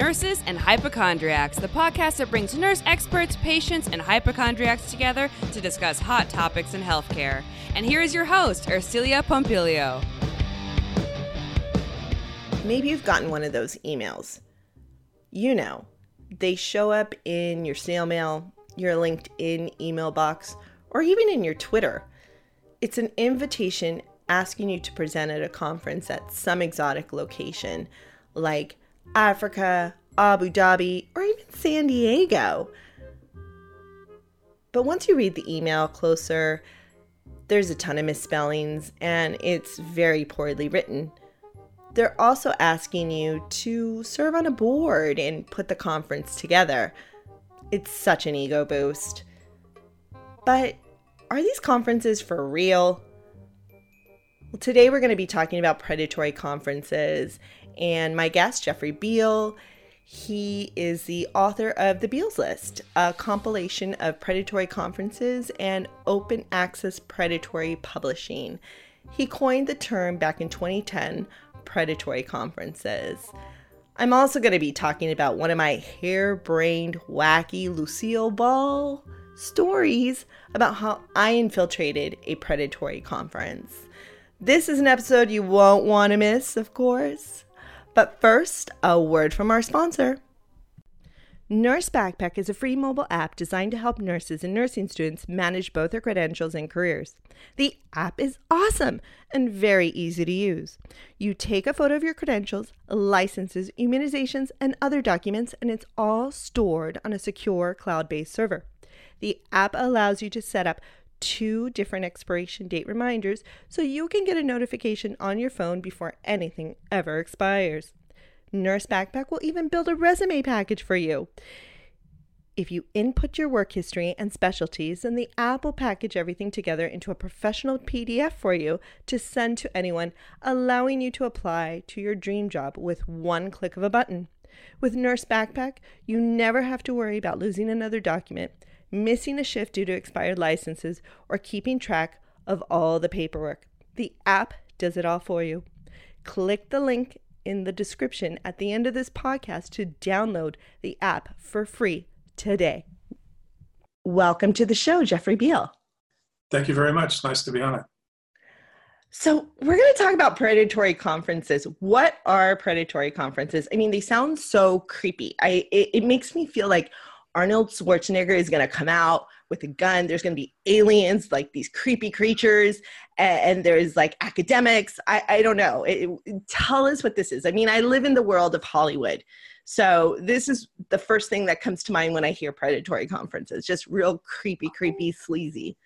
Nurses and Hypochondriacs, the podcast that brings nurse experts, patients, and hypochondriacs together to discuss hot topics in healthcare. And here is your host, Ersilia Pompilio. Maybe you've gotten one of those emails. You know, they show up in your snail mail, your LinkedIn email box, or even in your Twitter. It's an invitation asking you to present at a conference at some exotic location like Africa, Abu Dhabi, or even San Diego. But once you read the email closer, there's a ton of misspellings and it's very poorly written. They're also asking you to serve on a board and put the conference together. It's such an ego boost. But are these conferences for real? Well, today we're going to be talking about predatory conferences and my guest, Jeffrey Beall. He is the author of The Bealls List, a compilation of predatory conferences and open access predatory publishing. He coined the term back in 2010 predatory conferences. I'm also going to be talking about one of my harebrained, wacky Lucille Ball stories about how I infiltrated a predatory conference. This is an episode you won't want to miss, of course. But first, a word from our sponsor. Nurse Backpack is a free mobile app designed to help nurses and nursing students manage both their credentials and careers. The app is awesome and very easy to use. You take a photo of your credentials, licenses, immunizations, and other documents, and it's all stored on a secure cloud based server. The app allows you to set up two different expiration date reminders so you can get a notification on your phone before anything ever expires. Nurse Backpack will even build a resume package for you. If you input your work history and specialties, then the app will package everything together into a professional PDF for you to send to anyone, allowing you to apply to your dream job with one click of a button. With Nurse Backpack, you never have to worry about losing another document missing a shift due to expired licenses, or keeping track of all the paperwork. The app does it all for you. Click the link in the description at the end of this podcast to download the app for free today. Welcome to the show, Jeffrey Beall. Thank you very much. Nice to be on it. So, we're going to talk about predatory conferences. What are predatory conferences? I mean, they sound so creepy. I it, it makes me feel like Arnold Schwarzenegger is going to come out with a gun. There's going to be aliens, like these creepy creatures, and, and there's like academics. I, I don't know. It, it, tell us what this is. I mean, I live in the world of Hollywood. So this is the first thing that comes to mind when I hear predatory conferences, just real creepy, creepy, sleazy.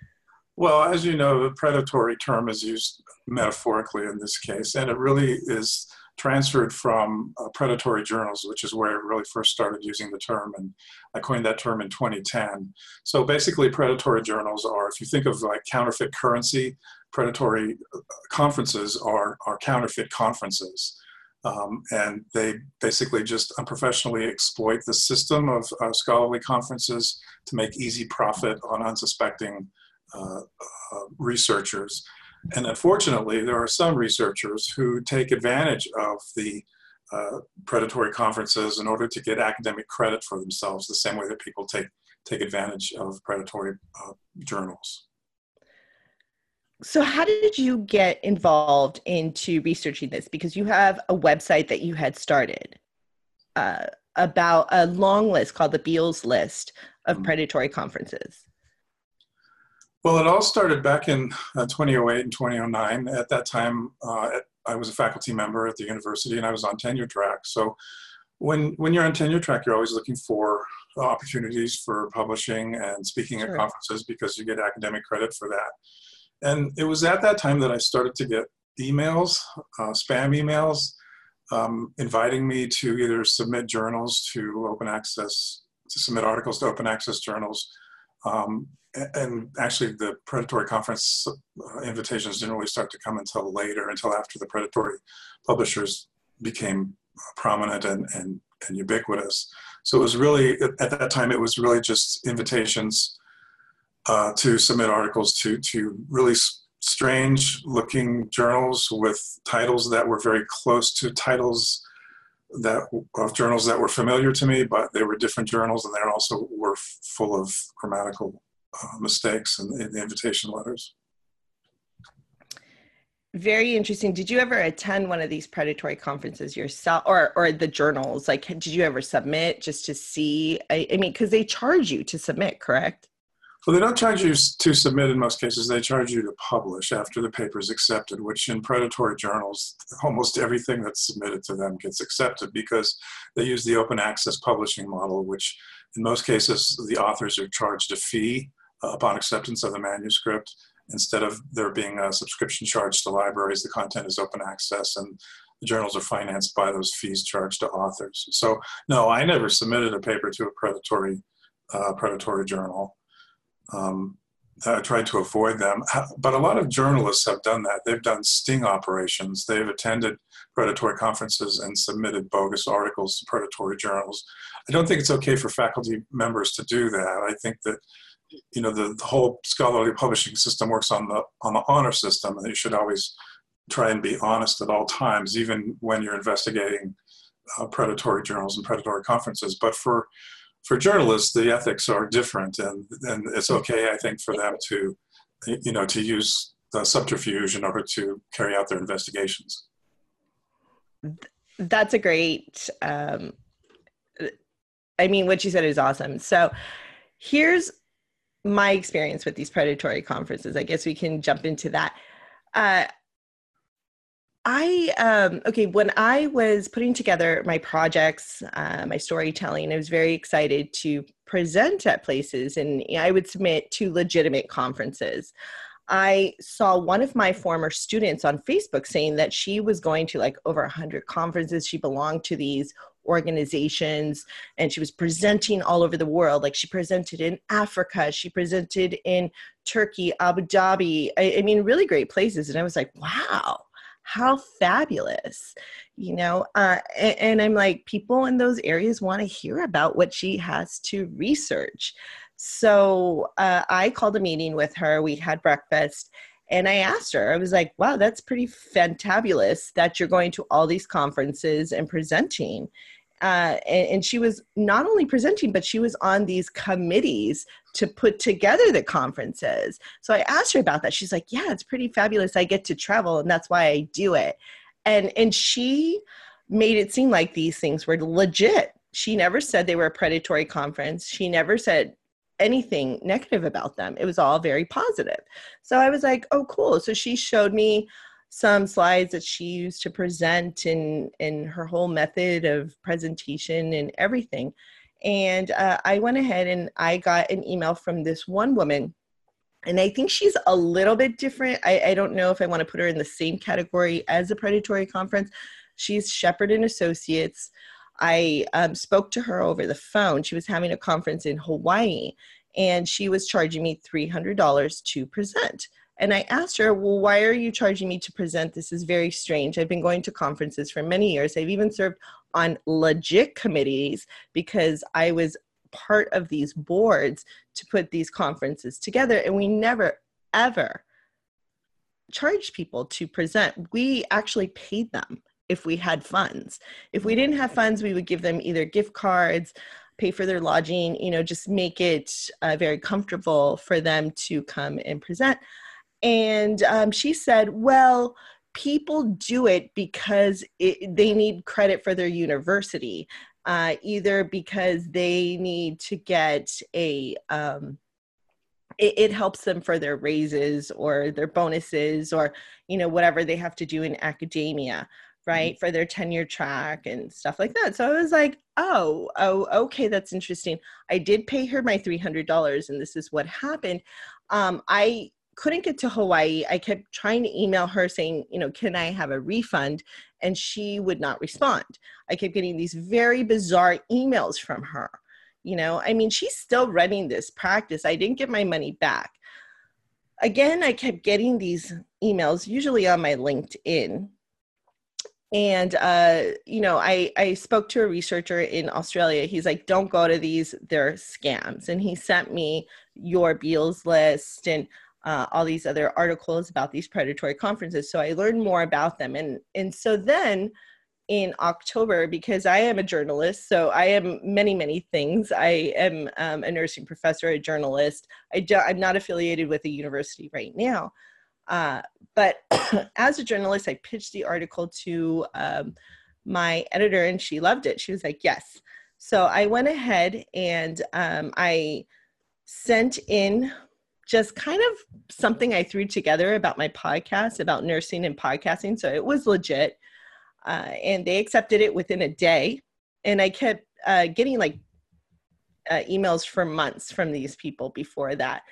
Well, as you know, the predatory term is used metaphorically in this case, and it really is transferred from uh, predatory journals, which is where I really first started using the term, and I coined that term in 2010. So basically, predatory journals are, if you think of like counterfeit currency, predatory uh, conferences are, are counterfeit conferences. Um, and they basically just unprofessionally exploit the system of uh, scholarly conferences to make easy profit on unsuspecting uh, uh researchers. And unfortunately, there are some researchers who take advantage of the uh, predatory conferences in order to get academic credit for themselves, the same way that people take, take advantage of predatory uh, journals. So, how did you get involved into researching this? Because you have a website that you had started uh, about a long list called the Bealls List of mm-hmm. predatory conferences. Well, it all started back in uh, 2008 and 2009. At that time, uh, I was a faculty member at the university and I was on tenure track. So when, when you're on tenure track, you're always looking for opportunities for publishing and speaking sure. at conferences because you get academic credit for that. And it was at that time that I started to get emails, uh, spam emails, um, inviting me to either submit journals to open access, to submit articles to open access journals, um, and actually the predatory conference uh, invitations didn't really start to come until later, until after the predatory publishers became prominent and, and, and ubiquitous. So it was really, at that time, it was really just invitations uh, to submit articles to, to really strange looking journals with titles that were very close to titles that of journals that were familiar to me, but they were different journals, and they also were full of grammatical uh, mistakes in, in the invitation letters. Very interesting. Did you ever attend one of these predatory conferences yourself, or or the journals? Like, did you ever submit just to see? I, I mean, because they charge you to submit, correct? Well, they don't charge you to submit in most cases. They charge you to publish after the paper is accepted, which in predatory journals, almost everything that's submitted to them gets accepted because they use the open access publishing model, which in most cases the authors are charged a fee upon acceptance of the manuscript. Instead of there being a subscription charge to libraries, the content is open access and the journals are financed by those fees charged to authors. So, no, I never submitted a paper to a predatory, uh, predatory journal. Um, I tried to avoid them. But a lot of journalists have done that. They've done sting operations. They've attended predatory conferences and submitted bogus articles to predatory journals. I don't think it's okay for faculty members to do that. I think that you know the, the whole scholarly publishing system works on the on the honor system, and you should always try and be honest at all times, even when you're investigating uh, predatory journals and predatory conferences. But for for journalists, the ethics are different, and and it's okay, I think, for them to, you know, to use the subterfuge in order to carry out their investigations. That's a great. Um, I mean, what you said is awesome. So, here's my experience with these predatory conferences. I guess we can jump into that. Uh, I um okay when I was putting together my projects, uh, my storytelling, I was very excited to present at places, and I would submit to legitimate conferences. I saw one of my former students on Facebook saying that she was going to like over 100 conferences. She belonged to these organizations and she was presenting all over the world. Like she presented in Africa, she presented in Turkey, Abu Dhabi. I, I mean, really great places. And I was like, wow how fabulous you know uh, and, and, i'm like people in those areas want to hear about what she has to research so uh, i called a meeting with her we had breakfast and i asked her i was like wow that's pretty fantabulous that you're going to all these conferences and presenting uh, and, and, she was not only presenting, but she was on these committees to put together the conferences. So I asked her about that. She's like, "Yeah, it's pretty fabulous. I get to travel, and that's why I do it." And and she made it seem like these things were legit. She never said they were a predatory conference. She never said anything negative about them. It was all very positive. So I was like, "Oh, cool." So she showed me some slides that she used to present in in her whole method of presentation and everything. And uh, i went ahead and i got an email from this one woman. And i think she's a little bit different. I, I don't know if i want to put her in the same category as a predatory conference. She's shepherd and associates. I um, spoke to her over the phone. She was having a conference in hawaii and she was charging me $300 to present and I asked her, Well, why are you charging me to present? This is very strange. I've been going to conferences for many years. I've even served on legit committees because I was part of these boards to put these conferences together. And we never, ever charged people to present. We actually paid them if we had funds. If we didn't have funds, we would give them either gift cards, pay for their lodging, you know, just make it uh, very comfortable for them to come and present. And um, she said, well, people do it because it, they need credit for their university, uh, either because they need to get a, um, it, it, helps them for their raises or their bonuses or, you know, whatever they have to do in academia right mm-hmm. for their tenure track and stuff like that. So i was like oh oh okay that's interesting. I did pay her my $300 and this is what happened. Um, i couldn't get to Hawaii. I kept trying to email her saying, you know, can I have a refund? And she would not respond. I kept getting these very bizarre emails from her. You know, I mean, she's still running this practice. I didn't get my money back. Again, I kept getting these emails, usually on my LinkedIn. And, uh, you know, I, I spoke to a researcher in Australia. He's like, don't go to these, they're scams. And he sent me your Bealls list and uh, all these other articles about these predatory conferences. So I learned more about them. And, and so then in October because I am a journalist. So I am many, many things. I am um, a nursing professor, a journalist. I do, I'm not affiliated with a university right now. Uh, but as a journalist, I pitched the article to um, my editor and she loved it. She was like, yes. So I went ahead and um, I sent in just kind of something I threw together about my podcast, about nursing and podcasting. So it was legit. Uh, and they accepted it within a day. And I kept uh, getting like uh, emails for months from these people before that.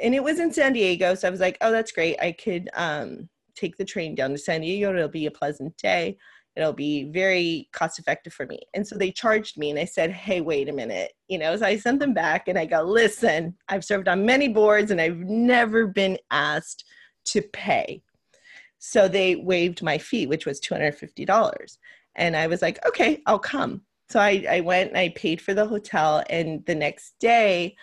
And it was in San Diego. So I was like, oh, that's great. I could um, take the train down to San Diego. It'll be a pleasant day it'll be very cost effective for me. And so they charged me and i said hey wait a minute. You know so i sent them back and i go listen i've served on many boards and i've never been asked to pay. So they waived my fee which was $250 and i was like okay i'll come. So i, I went and i paid for the hotel and the next day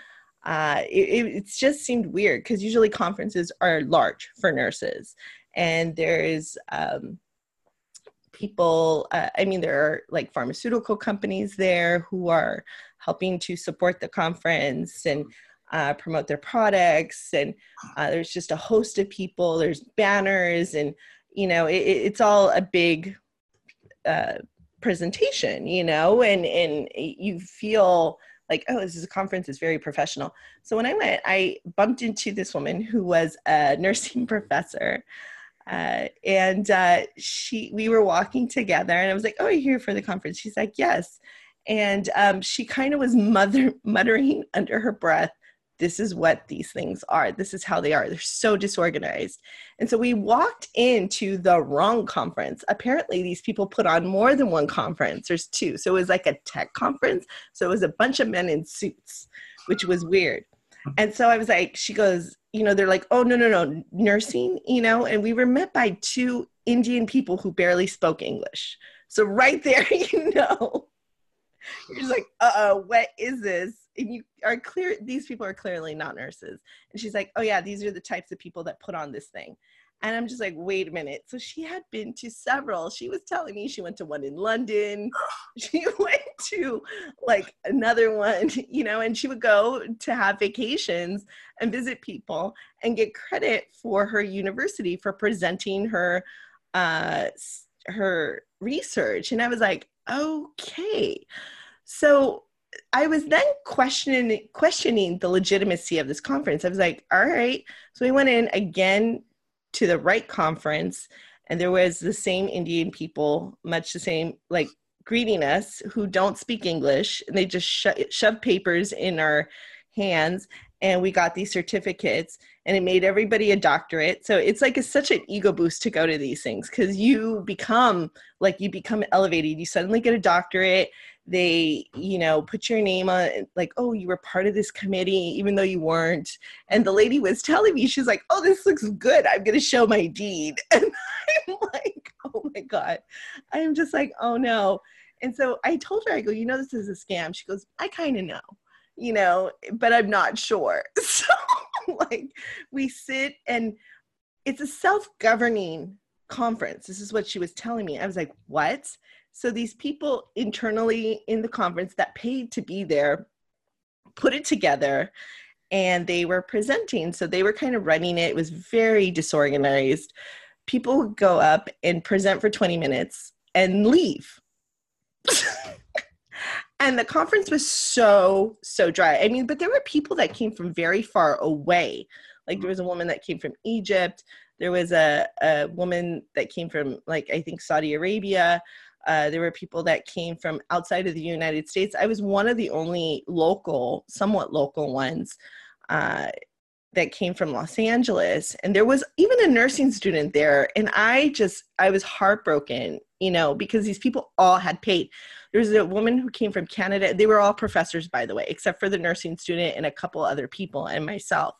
uh, it, it just seemed weird because usually conferences are large for nurses. And there's um, people uh, i mean there are like pharmaceutical companies there who are helping to support the conference and uh, promote their products and uh, there's just a host of people there's banners and you know it, it's all a big uh, presentation you know and and you feel like oh this is a conference it's very professional. So when i went i bumped into this woman who was a nursing professor uh, and uh, she, we were walking together, and I was like, "Oh, you're here for the conference?" She's like, "Yes." And um, she kind of was mother, muttering under her breath, "This is what these things are. This is how they are. They're so disorganized." And so we walked into the wrong conference. Apparently, these people put on more than one conference. There's two, so it was like a tech conference. So it was a bunch of men in suits, which was weird. And so I was like, she goes, you know, they're like, oh, no, no, no, nursing, you know, and we were met by two Indian people who barely spoke English. So right there, you know, you're just like, uh oh, what is this? And you are clear, these people are clearly not nurses. And she's like, oh, yeah, these are the types of people that put on this thing. And I'm just like, wait a minute. So she had been to several. She was telling me she went to one in London. She went to like another one, you know, and she would go to have vacations and visit people and get credit for her university for presenting her uh her research. And I was like, okay. So I was then questioning questioning the legitimacy of this conference. I was like, all right. So we went in again to the right conference and there was the same indian people much the same like greeting us who don't speak english and they just sho- shove papers in our hands and we got these certificates and it made everybody a doctorate. So it's like it's such an ego boost to go to these things because you become like you become elevated. You suddenly get a doctorate they you know put your name on like oh you were part of this committee even though you weren't. And the lady was telling me she's like oh this looks good. I'm going to show my deed. And i'm like oh my god. I'm just like oh no. And so i told her i go you know this is a scam. She goes i kind of know you know but i'm not sure. So like we sit and it's a self-governing conference. This is what she was telling me. I was like what so these people internally in the conference that paid to be there put it together and they were presenting. So they were kind of running it. It was very disorganized. People would go up and present for 20 minutes and leave. and the conference was so, so dry. I mean, but there were people that came from very far away. Like there mm-hmm. was a woman that came from Egypt. There was a, a woman that came from, like, I think Saudi Arabia. Uh, there were people that came from outside of the United States. I was one of the only local, somewhat local ones uh, that came from Los Angeles. And there was even a nursing student there. And I just, I was heartbroken, you know, because these people all had paid. There was a woman who came from Canada. They were all professors, by the way, except for the nursing student and a couple other people and myself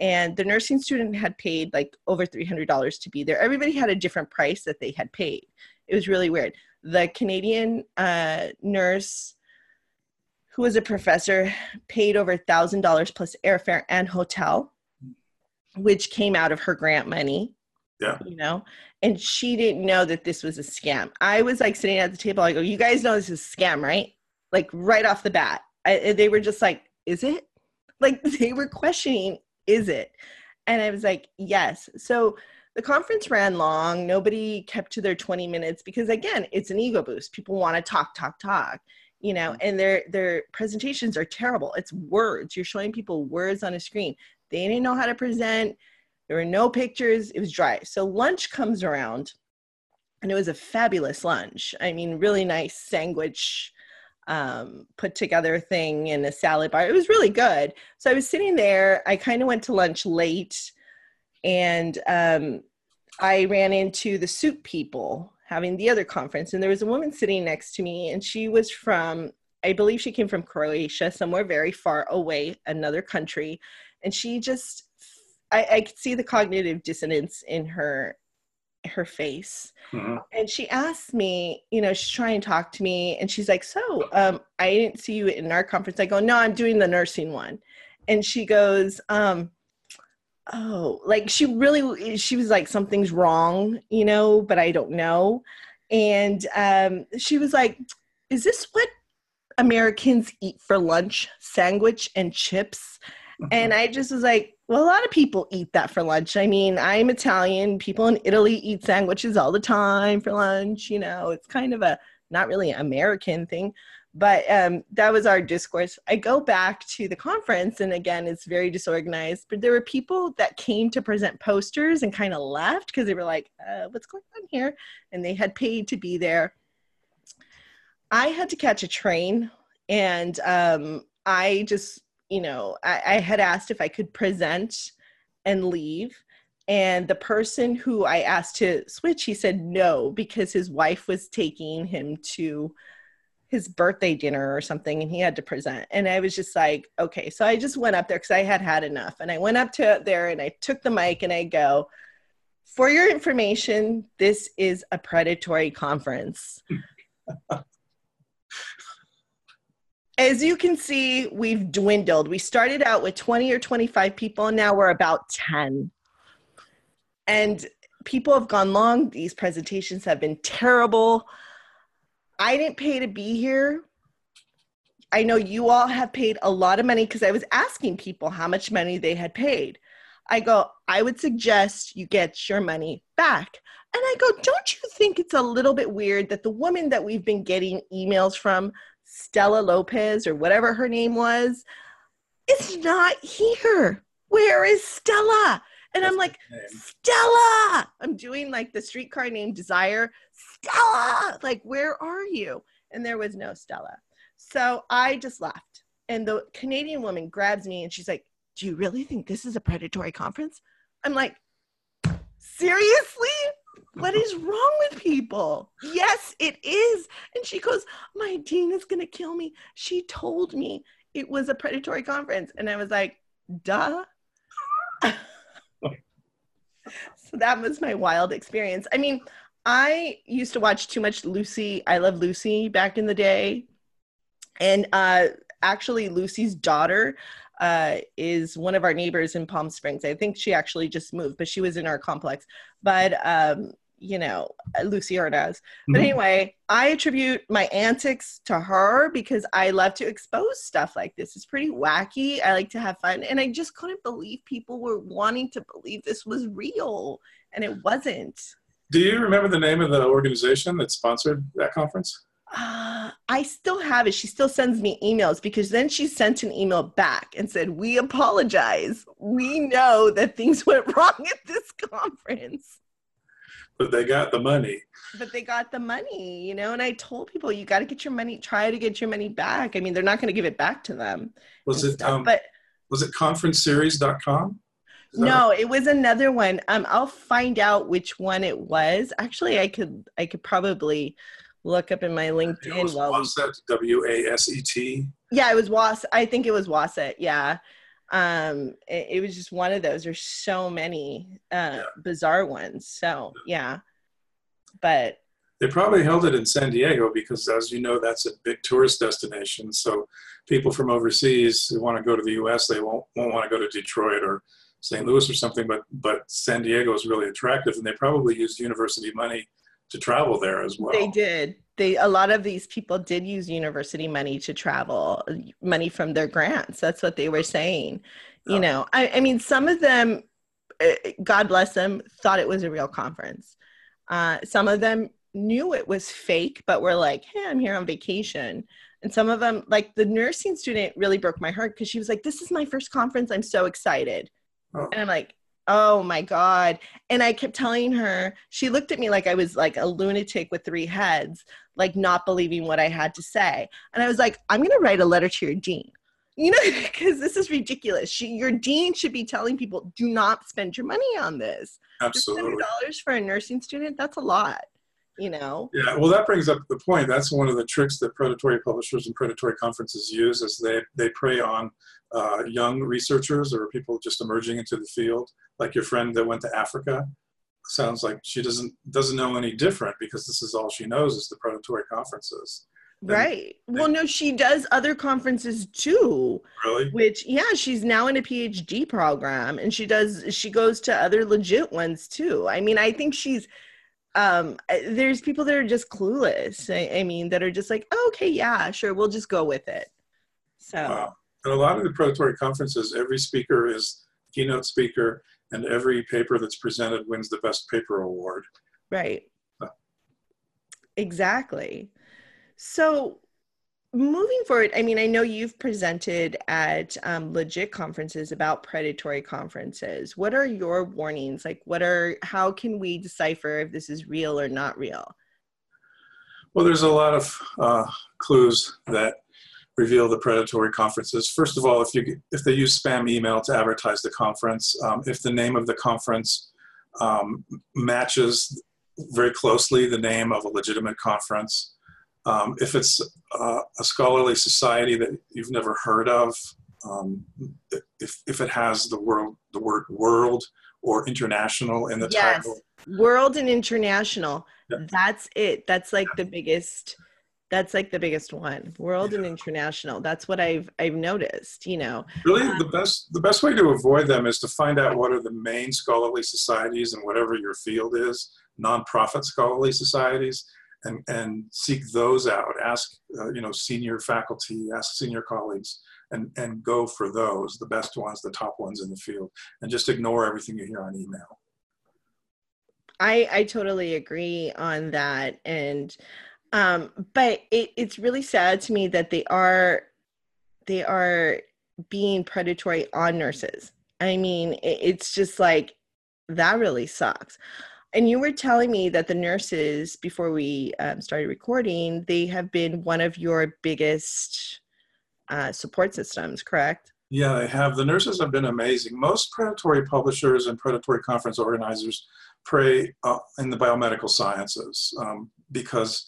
and the nursing student had paid like over $300 to be there everybody had a different price that they had paid it was really weird the Canadian uh, nurse who was a professor paid over $1,000 plus airfare and hotel, which came out of her grant money. Yeah. You know, and she didn't know that this was a scam. I was like sitting at the table. I go, "You guys know this is a scam, right?" Like right off the bat, I, they were just like, "Is it?" Like they were questioning, "Is it?" And I was like, "Yes." So the conference ran long. Nobody kept to their 20 minutes because again, it's an ego boost. People want to talk, talk, talk you know and their their presentations are terrible. It's words. You're showing people words on a screen. They didn't know how to present. There were no pictures. It was dry. So lunch comes around and it was a fabulous lunch. I mean really nice sandwich um, put together thing and a salad bar. It was really good. So i was sitting there. I kind of went to lunch late and um, i ran into the soup people having the other conference and there was a woman sitting next to me and she was from i believe she came from croatia somewhere very far away another country and she just i, I could see the cognitive dissonance in her her face. Mm-hmm. and she asked me you know she's trying to talk to me and she's like so um, i didn't see you in our conference. I go no i'm doing the nursing one. And she goes um, oh like she really she was like something's wrong you know but i don't know. And um she was like is this what americans eat for lunch? Sandwich and chips? And i just was like well a lot of people eat that for lunch. I mean i'm italian. People in italy eat sandwiches all the time for lunch you know. It's kind of a not really american thing but um, that was our discourse. I go back to the conference, and again, it's very disorganized. But there were people that came to present posters and kind of left because they were like, uh, "What's going on here?" And they had paid to be there. I had to catch a train, and um, I just, you know, I, I had asked if I could present and leave. And the person who I asked to switch, he said no because his wife was taking him to his birthday dinner or something and he had to present. And i was just like okay. So i just went up there because i had had enough. And i went up to there and i took the mic and i go for your information this is a predatory conference. As you can see we've dwindled. We started out with 20 or 25 people and now we're about 10 and people have gone long. These presentations have been terrible I didn't pay to be here. I know you all have paid a lot of money because I was asking people how much money they had paid. I go, I would suggest you get your money back. And I go, don't you think it's a little bit weird that the woman that we've been getting emails from, Stella Lopez or whatever her name was, is not here? Where is Stella? And I'm like, Stella! I'm doing like the streetcar named Desire. Stella! Like, where are you? And there was no Stella. So I just left. And the Canadian woman grabs me and she's like, Do you really think this is a predatory conference? I'm like, Seriously? What is wrong with people? Yes, it is. And she goes, My dean is going to kill me. She told me it was a predatory conference. And I was like, Duh. so that was my wild experience. I mean, I used to watch too much Lucy. I love Lucy back in the day. And uh, actually, Lucy's daughter uh, is one of our neighbors in Palm Springs. I think she actually just moved, but she was in our complex. But, um, you know, Lucie Arnaz. Mm-hmm. But anyway, I attribute my antics to her because I love to expose stuff like this. It's pretty wacky. I like to have fun. And I just couldn't believe people were wanting to believe this was real, and it wasn't. Do you remember the name of the organization that sponsored that conference? Uh, I still have it. She still sends me emails because then she sent an email back and said, We apologize. We know that things went wrong at this conference. But they got the money. But they got the money, you know. And I told people, you got to get your money, try to get your money back. I mean, they're not going to give it back to them. Was it, stuff, um, but was it conferenceseries.com? No it was another one. Um i'll find out which one it was. Actually i could i could probably look up in my linkedin it was Waset, w-a-s-e-t yeah it was was i think it was waset yeah. Um it, it, was just one of those. There's so many uh yeah. bizarre ones so yeah. but They probably held it in San Diego because, as you know, that's a big tourist destination. So people from overseas who want to go to the U.S. they won't won't want to go to Detroit or St. Louis or something. But but San Diego is really attractive, and they probably used university money to travel there as well. They did. They a lot of these people did use university money to travel, money from their grants. That's what they were saying. You know, I, I mean, some of them, eh, God bless them, thought it was a real conference. Uh, some of them knew it was fake, but were like, "Hey, I'm here on vacation." And some of them, like the nursing student, really broke my heart because she was like, "This is my first conference. I'm so excited." Oh. And I'm like, oh my god. And i kept telling her she looked at me like i was like a lunatic with three heads like not believing what i had to say. And i was like i'm going to write a letter to your dean. You know because this is ridiculous. She, your dean should be telling people do not spend your money on this. Absolutely. dollars for a nursing student that's a lot you know yeah well that brings up the point that's one of the tricks that predatory publishers and predatory conferences use is they they prey on uh, young researchers or people just emerging into the field, like your friend that went to Africa. Sounds like she doesn't doesn't know any different because this is all she knows is the predatory conferences. right. Well, no, she does other conferences too. Really? Which, yeah, she's now in a PhD program, and she does. She goes to other legit ones too. I mean, I think she's um there's people that are just clueless I, I, mean that are just like oh, okay yeah sure we'll just go with it so wow. At a lot of the predatory conferences, every speaker is keynote speaker, and every paper that's presented wins the best paper award. Right. Exactly. So, moving forward, I mean, I know you've presented at um, legit conferences about predatory conferences. What are your warnings? Like, what are, how can we decipher if this is real or not real? Well, there's a lot of uh, clues that reveal the predatory conferences. First of all, if you if they use spam email to advertise the conference, um, if the name of the conference um, matches very closely the name of a legitimate conference, um, if it's uh, a scholarly society that you've never heard of, um, if if it has the world the word world or international in the yes. title, world and international. Yeah. That's it. That's like the biggest that's like the biggest one world yeah. and international that's what i've i've noticed you know really um, the best the best way to avoid them is to find out what are the main scholarly societies and whatever your field is nonprofit scholarly societies and and seek those out ask uh, you know senior faculty ask senior colleagues and and go for those the best ones the top ones in the field and just ignore everything you hear on email i i totally agree on that and um, but it, it's really sad to me that they are they are being predatory on nurses. I mean, it, it's just like that really sucks. And you were telling me that the nurses, before we um, started recording, they have been one of your biggest uh, support systems, correct? Yeah, they have. The nurses have been amazing. Most predatory publishers and predatory conference organizers prey uh, in the biomedical sciences um, because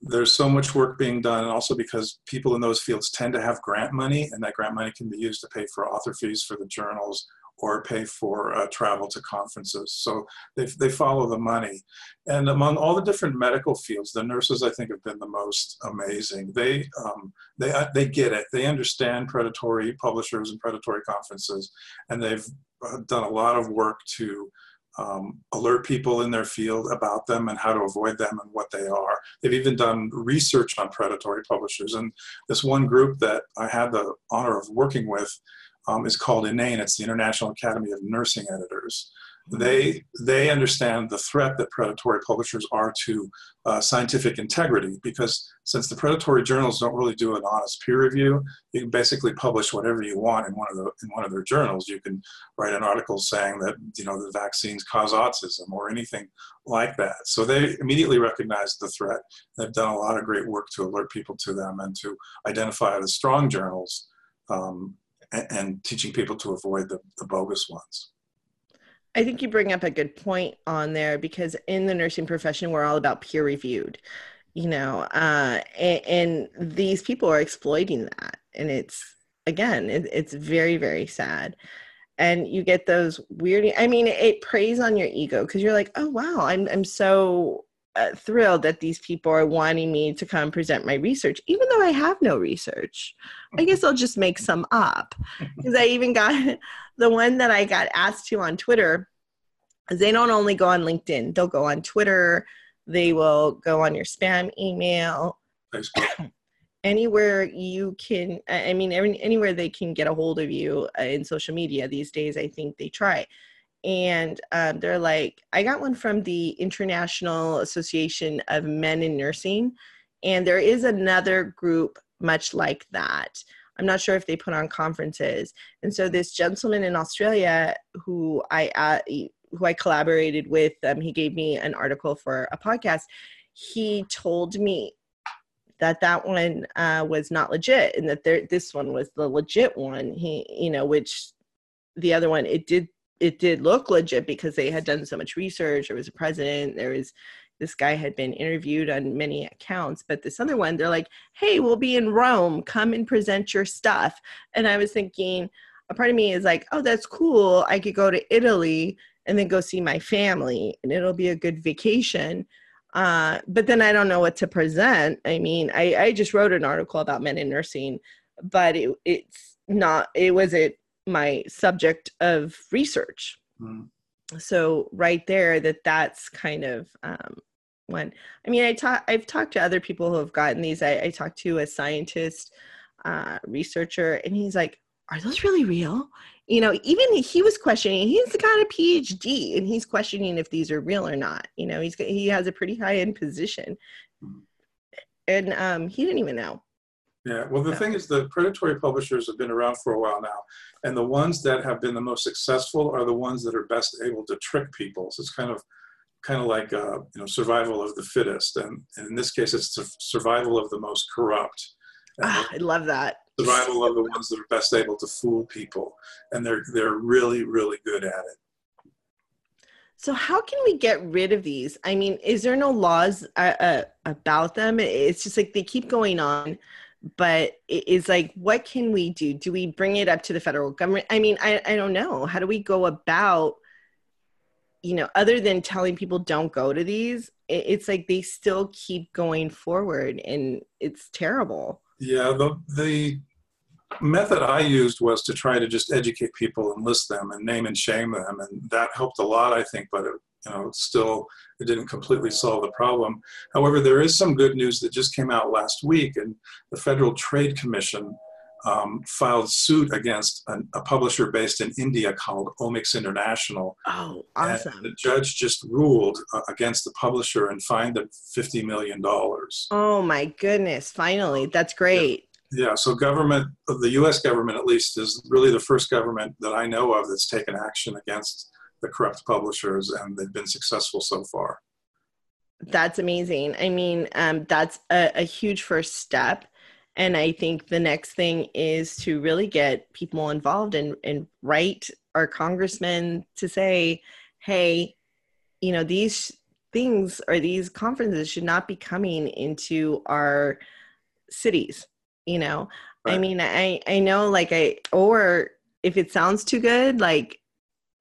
there's so much work being done, and also because people in those fields tend to have grant money, and that grant money can be used to pay for author fees for the journals or pay for uh, travel to conferences. So they, they follow the money. And among all the different medical fields, the nurses I think have been the most amazing. They um, they uh, they get it. They understand predatory publishers and predatory conferences, and they've uh, done a lot of work to um, alert people in their field about them and how to avoid them and what they are. They've even done research on predatory publishers. And this one group that I had the honor of working with um, is called INANE. It's the International Academy of Nursing Editors. They they understand the threat that predatory publishers are to uh, scientific integrity because since the predatory journals don't really do an honest peer review you can basically publish whatever you want in one of the in one of their journals. You can write an article saying that you know the vaccines cause autism or anything like that. So they immediately recognize the threat. They've done a lot of great work to alert people to them and to identify the strong journals um, and, teaching people to avoid the, the bogus ones I think you bring up a good point on there because in the nursing profession, we're all about peer reviewed, you know, uh, and, and, these people are exploiting that. And it's, again, it, it's very, very sad. And you get those weird, I mean, it preys on your ego because you're like, oh, wow, I'm, I'm so, uh, thrilled that these people are wanting me to come present my research, even though I have no research. I guess I'll just make some up. Because I even got the one that I got asked to on Twitter. They don't only go on LinkedIn; they'll go on Twitter. They will go on your spam email. anywhere you can i mean anywhere they can get a hold of you uh, in social media these days i think they try and um, they're like i got one from the international association of men in nursing and there is another group much like that. I'm not sure if they put on conferences. And so this gentleman in australia who i uh, who i collaborated with um, he gave me an article for a podcast. He told me that that one uh, was not legit and that there, this one was the legit one. He you know which the other one it did it did look legit because they had done so much research. There was a president there was this guy had been interviewed on many accounts but this other one they're like hey we'll be in rome come and present your stuff. And i was thinking a part of me is like oh that's cool i could go to italy and then go see my family and it'll be a good vacation. Uh, but then I don't know what to present. I mean, I, I just wrote an article about men in nursing, but it, it's not, it wasn't my subject of research. Mm. So right there, that that's kind of um, one. I mean, I talk, I've talked to other people who have gotten these. I, I talked to a scientist, uh, researcher, and he's like, "Are those really real?" you know, even he was questioning, he's got a PhD and he's questioning if these are real or not. You know, he's he has a pretty high end position. And um, he didn't even know. Yeah, well, the thing is, the predatory publishers have been around for a while now, and the ones that have been the most successful are the ones that are best able to trick people. So it's kind of, kind of like uh, you know, survival of the fittest, and, and in this case, it's the survival of the most corrupt. Ah, I love that survival of the ones that are best able to fool people, and they're they're really really good at it. So how can we get rid of these? I mean, is there no laws uh, uh, about them? It's just like they keep going on, but it's like, what can we do? Do we bring it up to the federal government? I mean, I, I don't know. How do we go about, you know, other than telling people don't go to these? It's like they still keep going forward, and it's terrible. Yeah, the the method I used was to try to just educate people and list them and name and shame them, and that helped a lot, I think. But it, you know, still, it didn't completely solve the problem. However, there is some good news that just came out last week, and the Federal Trade Commission um, filed suit against an, a publisher based in India called Omics International. Oh, awesome! And the judge just ruled uh, against the publisher and fined them fifty million dollars. Oh my goodness! Finally, that's great. Yeah. yeah. So government, the U.S. government at least, is really the first government that I know of that's taken action against the corrupt publishers, and they've been successful so far. That's amazing. I mean, um, that's a, a huge first step and I think the next thing is to really get people involved and, and write our congressmen to say, hey, you know, these things or these conferences should not be coming into our cities. You know, right. I mean, I, I know like I, or if it sounds too good, like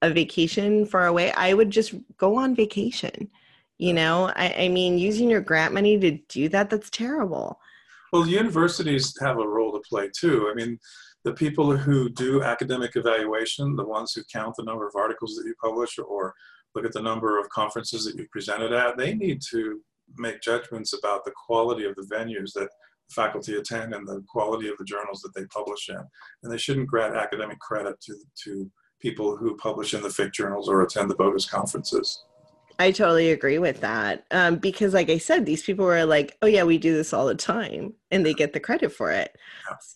a vacation far away, I would just go on vacation. You know, I, I mean, using your grant money to do that, that's terrible well, universities have a role to play too. I mean, the people who do academic evaluation, the ones who count the number of articles that you publish or look at the number of conferences that you presented at, they need to make judgments about the quality of the venues that faculty attend and the quality of the journals that they publish in. And they shouldn't grant academic credit to, to people who publish in the fake journals or attend the bogus conferences. I totally agree with that. Um, because, like I said, these people were like, oh, yeah, we do this all the time, and they get the credit for it.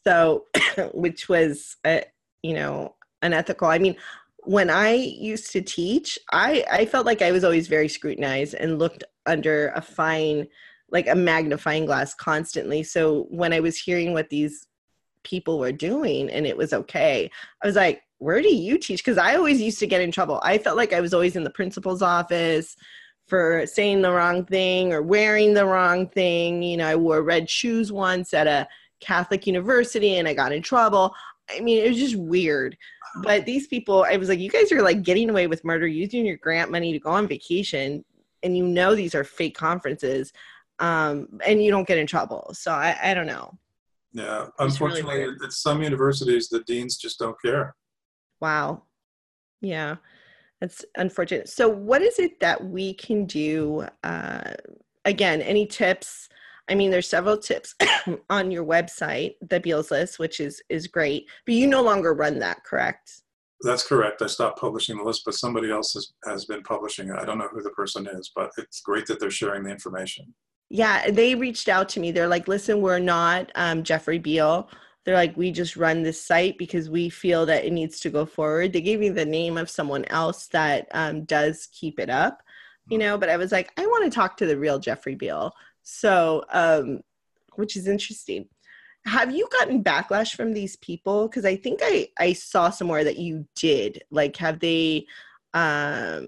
So, which was, uh, you know, unethical. I mean, when I used to teach, I, I felt like I was always very scrutinized and looked under a fine, like a magnifying glass constantly. So, when I was hearing what these people were doing and it was okay, I was like, where do you teach? Because I always used to get in trouble. I felt like I was always in the principal's office for saying the wrong thing or wearing the wrong thing. You know, I wore red shoes once at a Catholic university and I got in trouble. I mean, it was just weird. But these people, I was like, you guys are like getting away with murder using your grant money to go on vacation and you know these are fake conferences um, and you don't get in trouble so i, I don't know Yeah, really unfortunately, weird. at some universities, the deans just don't care. Wow. Yeah. That's unfortunate. So what is it that we can do uh, again any tips? I mean there's several tips on your website the bealls list which is is great but you no longer run that correct? That's correct. I stopped publishing the list, but somebody else has, has been publishing it. I don't know who the person is, but it's great that they're sharing the information. yeah they reached out to me. They're like listen we're not um, jeffrey beall they're like we just run this site because we feel that it needs to go forward. They gave me the name of someone else that um, does keep it up you know but i was like i want to talk to the real jeffrey beall so um, which is interesting. Have you gotten backlash from these people? Because i think i i saw somewhere that you did. Like have they um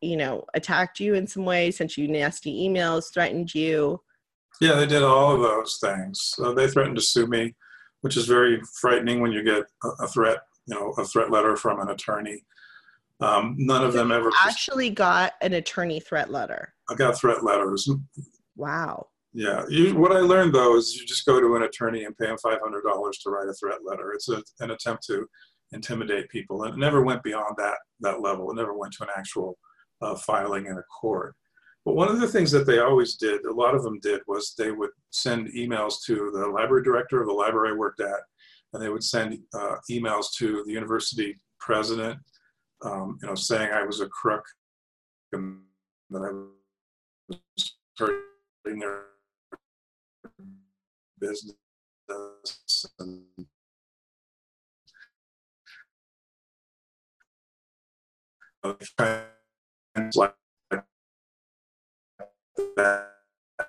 you know attacked you in some way sent you nasty emails threatened you Yeah, they did all of those things. So they threatened to sue me, which is very frightening when you get a, a threat, you know, a threat letter from an attorney. Um, none of them ever. actually got an attorney threat letter I got threat letters. wow Yeah. You, what I learned though is you just go to an attorney and pay him five hundred dollars to write a threat letter. It's a, an attempt to intimidate people, and it never went beyond that that level. It never went to an actual uh, filing in a court. But one of the things that they always did, a lot of them did, was they would send emails to the library director of the library I worked at, and they would send uh, emails to the university president, um, you know, saying I was a crook and that I was hurting their business and like that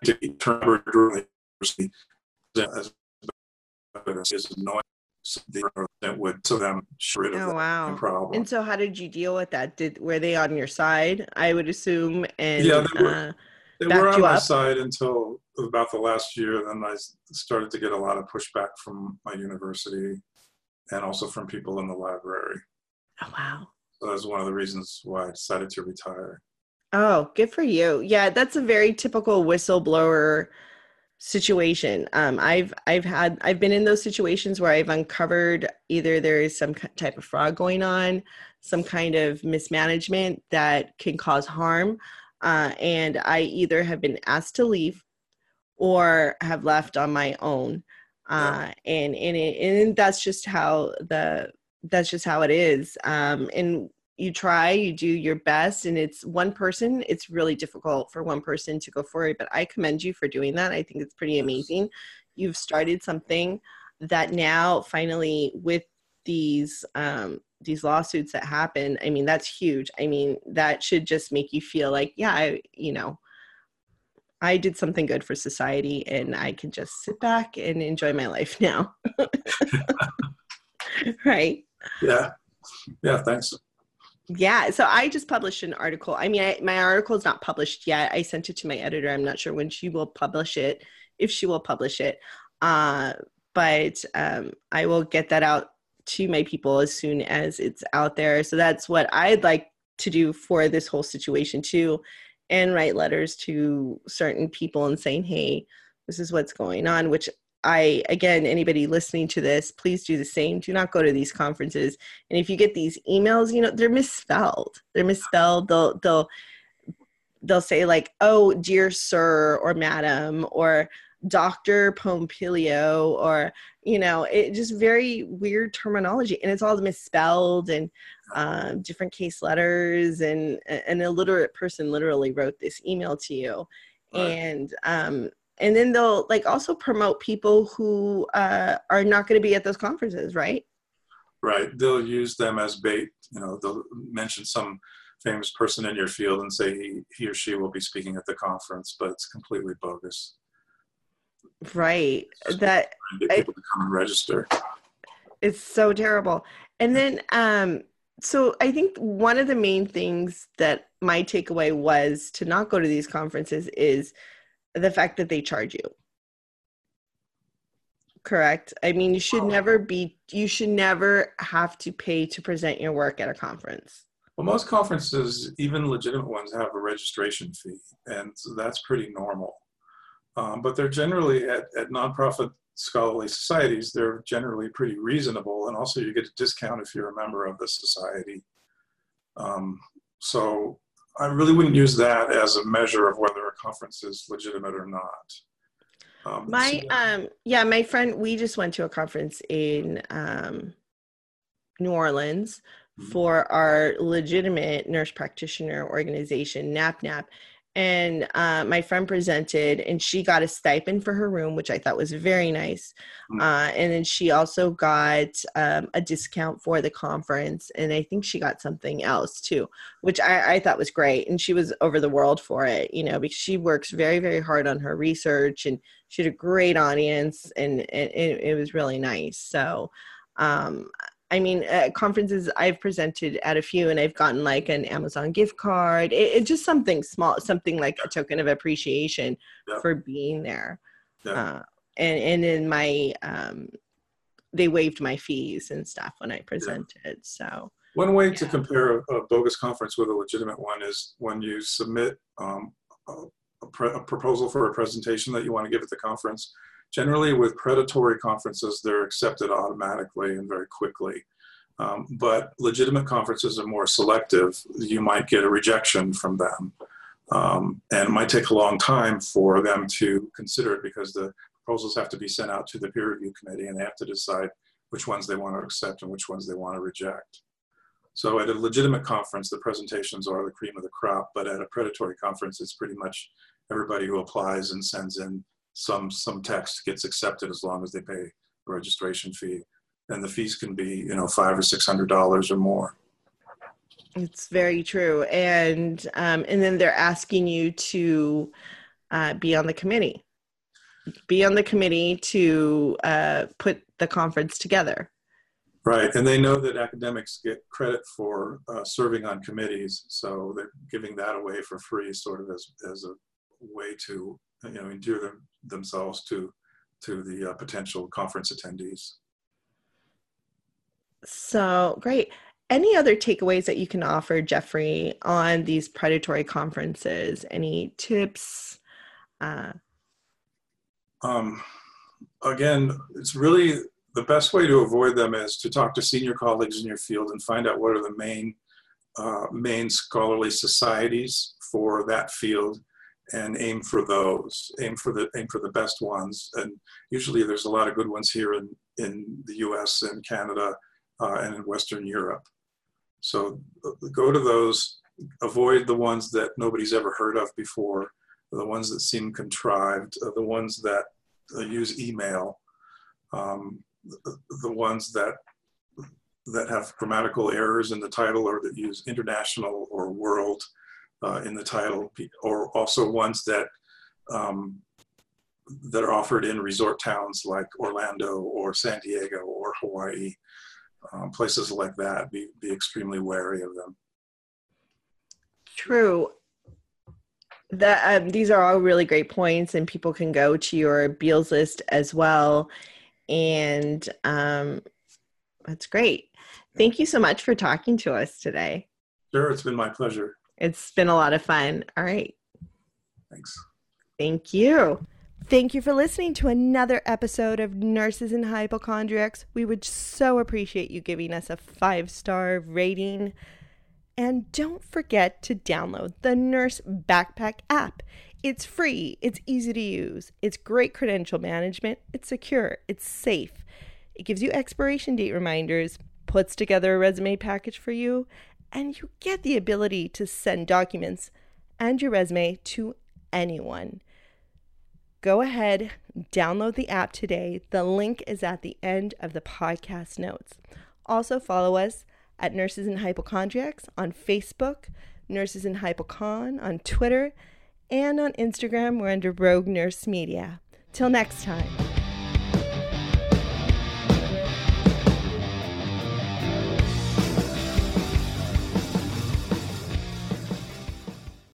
to be turned over to the university as is annoying that would so them rid of oh wow problem. and so how did you deal with that did were they on your side i would assume and Yeah, they were. uh, They were on my side until about the last year. Then I started to get a lot of pushback from my university and also from people in the library. oh wow So that's one of the reasons why I decided to retire. Oh, good for you. Yeah, that's a very typical whistleblower situation. Um, I've I've had I've been in those situations where I've uncovered either there is some type of fraud going on, some kind of mismanagement that can cause harm, uh, and I either have been asked to leave or have left on my own. Uh, and and it, and that's just how the that's just how it is. Um, and you try, you do your best, and it's one person. It's really difficult for one person to go forward, but I commend you for doing that. I think it's pretty amazing. You've started something that now finally with these um, these lawsuits that happen. I mean, that's huge. I mean, that should just make you feel like, yeah, I, you know, I did something good for society, and I can just sit back and enjoy my life now. right. Yeah. Yeah. Thanks. Yeah, so I just published an article. I mean, I, my article is not published yet. I sent it to my editor. I'm not sure when she will publish it, if she will publish it. Uh, but um, I will get that out to my people as soon as it's out there. So that's what I'd like to do for this whole situation too, and write letters to certain people and saying, "Hey, this is what's going on." Which I, again, anybody listening to this, please do the same. Do not go to these conferences. And if you get these emails you know they're misspelled. They're misspelled. They'll they'll they'll say like oh dear sir or madam or dr pompilio or you know it just very weird terminology. And it's all misspelled and um, different case letters. And an illiterate person literally wrote this email to you. Right. and um and then they'll like also promote people who uh, are not going to be at those conferences right Right. They'll use them as bait. You know, they'll mention some famous person in your field and say he, he or she will be speaking at the conference, but it's completely bogus. Right. That get I- to come and register. it's so terrible. And then um so I think one of the main things that my takeaway was to not go to these conferences is the fact that they charge you. Correct. I mean, you should never be you should never have to pay to present your work at a conference. Well, most conferences, even legitimate ones, have a registration fee, and so that's pretty normal. Um, but they're generally at, at nonprofit scholarly societies, they're generally pretty reasonable, and also you get a discount if you're a member of the society. Um, so I really wouldn't use that as a measure of whether a conference is legitimate or not. Um, my so, um yeah, my friend we just went to a conference in um New Orleans mm-hmm. for our legitimate nurse practitioner organization, NAPNAP. And uh, my friend presented, and she got a stipend for her room, which I thought was very nice. Mm-hmm. Uh, and then she also got um, a discount for the conference, and I think she got something else too, which I, I thought was great. And she was over the world for it, you know, because she works very, very hard on her research, and she had a great audience, and, and it, it was really nice. So um, I mean, conferences I've presented at a few, and I've gotten like an Amazon gift card. It's it just something small, something like a token of appreciation yeah. for being there. Yeah. Uh, and and in my, um, they waived my fees and stuff when I presented. Yeah. So one way to compare a, a, bogus conference with a legitimate one is when you submit um, a, a, pre- a proposal for a presentation that you want to give at the conference Generally, with predatory conferences, they're accepted automatically and very quickly. Um, but legitimate conferences are more selective. You might get a rejection from them. Um, and it might take a long time for them to consider it because the proposals have to be sent out to the peer review committee and they have to decide which ones they want to accept and which ones they want to reject. So at a legitimate conference, the presentations are the cream of the crop, but at a predatory conference, it's pretty much everybody who applies and sends in some some text gets accepted as long as they pay a registration fee. And the fees can be you know five or six hundred dollars or more. It's very true. And um, and then they're asking you to uh, be on the committee. Be on the committee to uh, put the conference together. Right. And they know that academics get credit for uh, serving on committees. So they're giving that away for free sort of as, as a way to you know endear them, themselves to to the uh, potential conference attendees. So great. Any other takeaways that you can offer, Jeffrey, on these predatory conferences? Any tips? Uh, um, again, it's really the best way to avoid them is to talk to senior colleagues in your field and find out what are the main uh, main scholarly societies for that field and aim for those aim for the aim for the best ones. And usually there's a lot of good ones here in in the us and canada uh, and in western europe. So uh, go to those avoid the ones that nobody's ever heard of before the ones that seem contrived uh, the ones that uh, use email um, the, the ones that that have grammatical errors in the title or that use international or world uh, in the title, or also ones that um, that are offered in resort towns like Orlando or San Diego or Hawaii, um, places like that. Be be extremely wary of them. True. That um, these are all really great points, and people can go to your Bealls list as well. And um, that's great. Thank you so much for talking to us today. Sure, it's been my pleasure. It's been a lot of fun. All right. Thanks. Thank you. Thank you for listening to another episode of Nurses and Hypochondriacs. We would so appreciate you giving us a five star rating. And don't forget to download the Nurse Backpack app. It's free, it's easy to use, it's great credential management, it's secure, it's safe. It gives you expiration date reminders, puts together a resume package for you, and you get the ability to send documents and your resume to anyone. Go ahead, download the app today. The link is at the end of the podcast notes. Also, follow us at Nurses and Hypochondriacs on Facebook, Nurses and Hypochon on Twitter, and on Instagram. We're under Rogue Nurse Media. Till next time.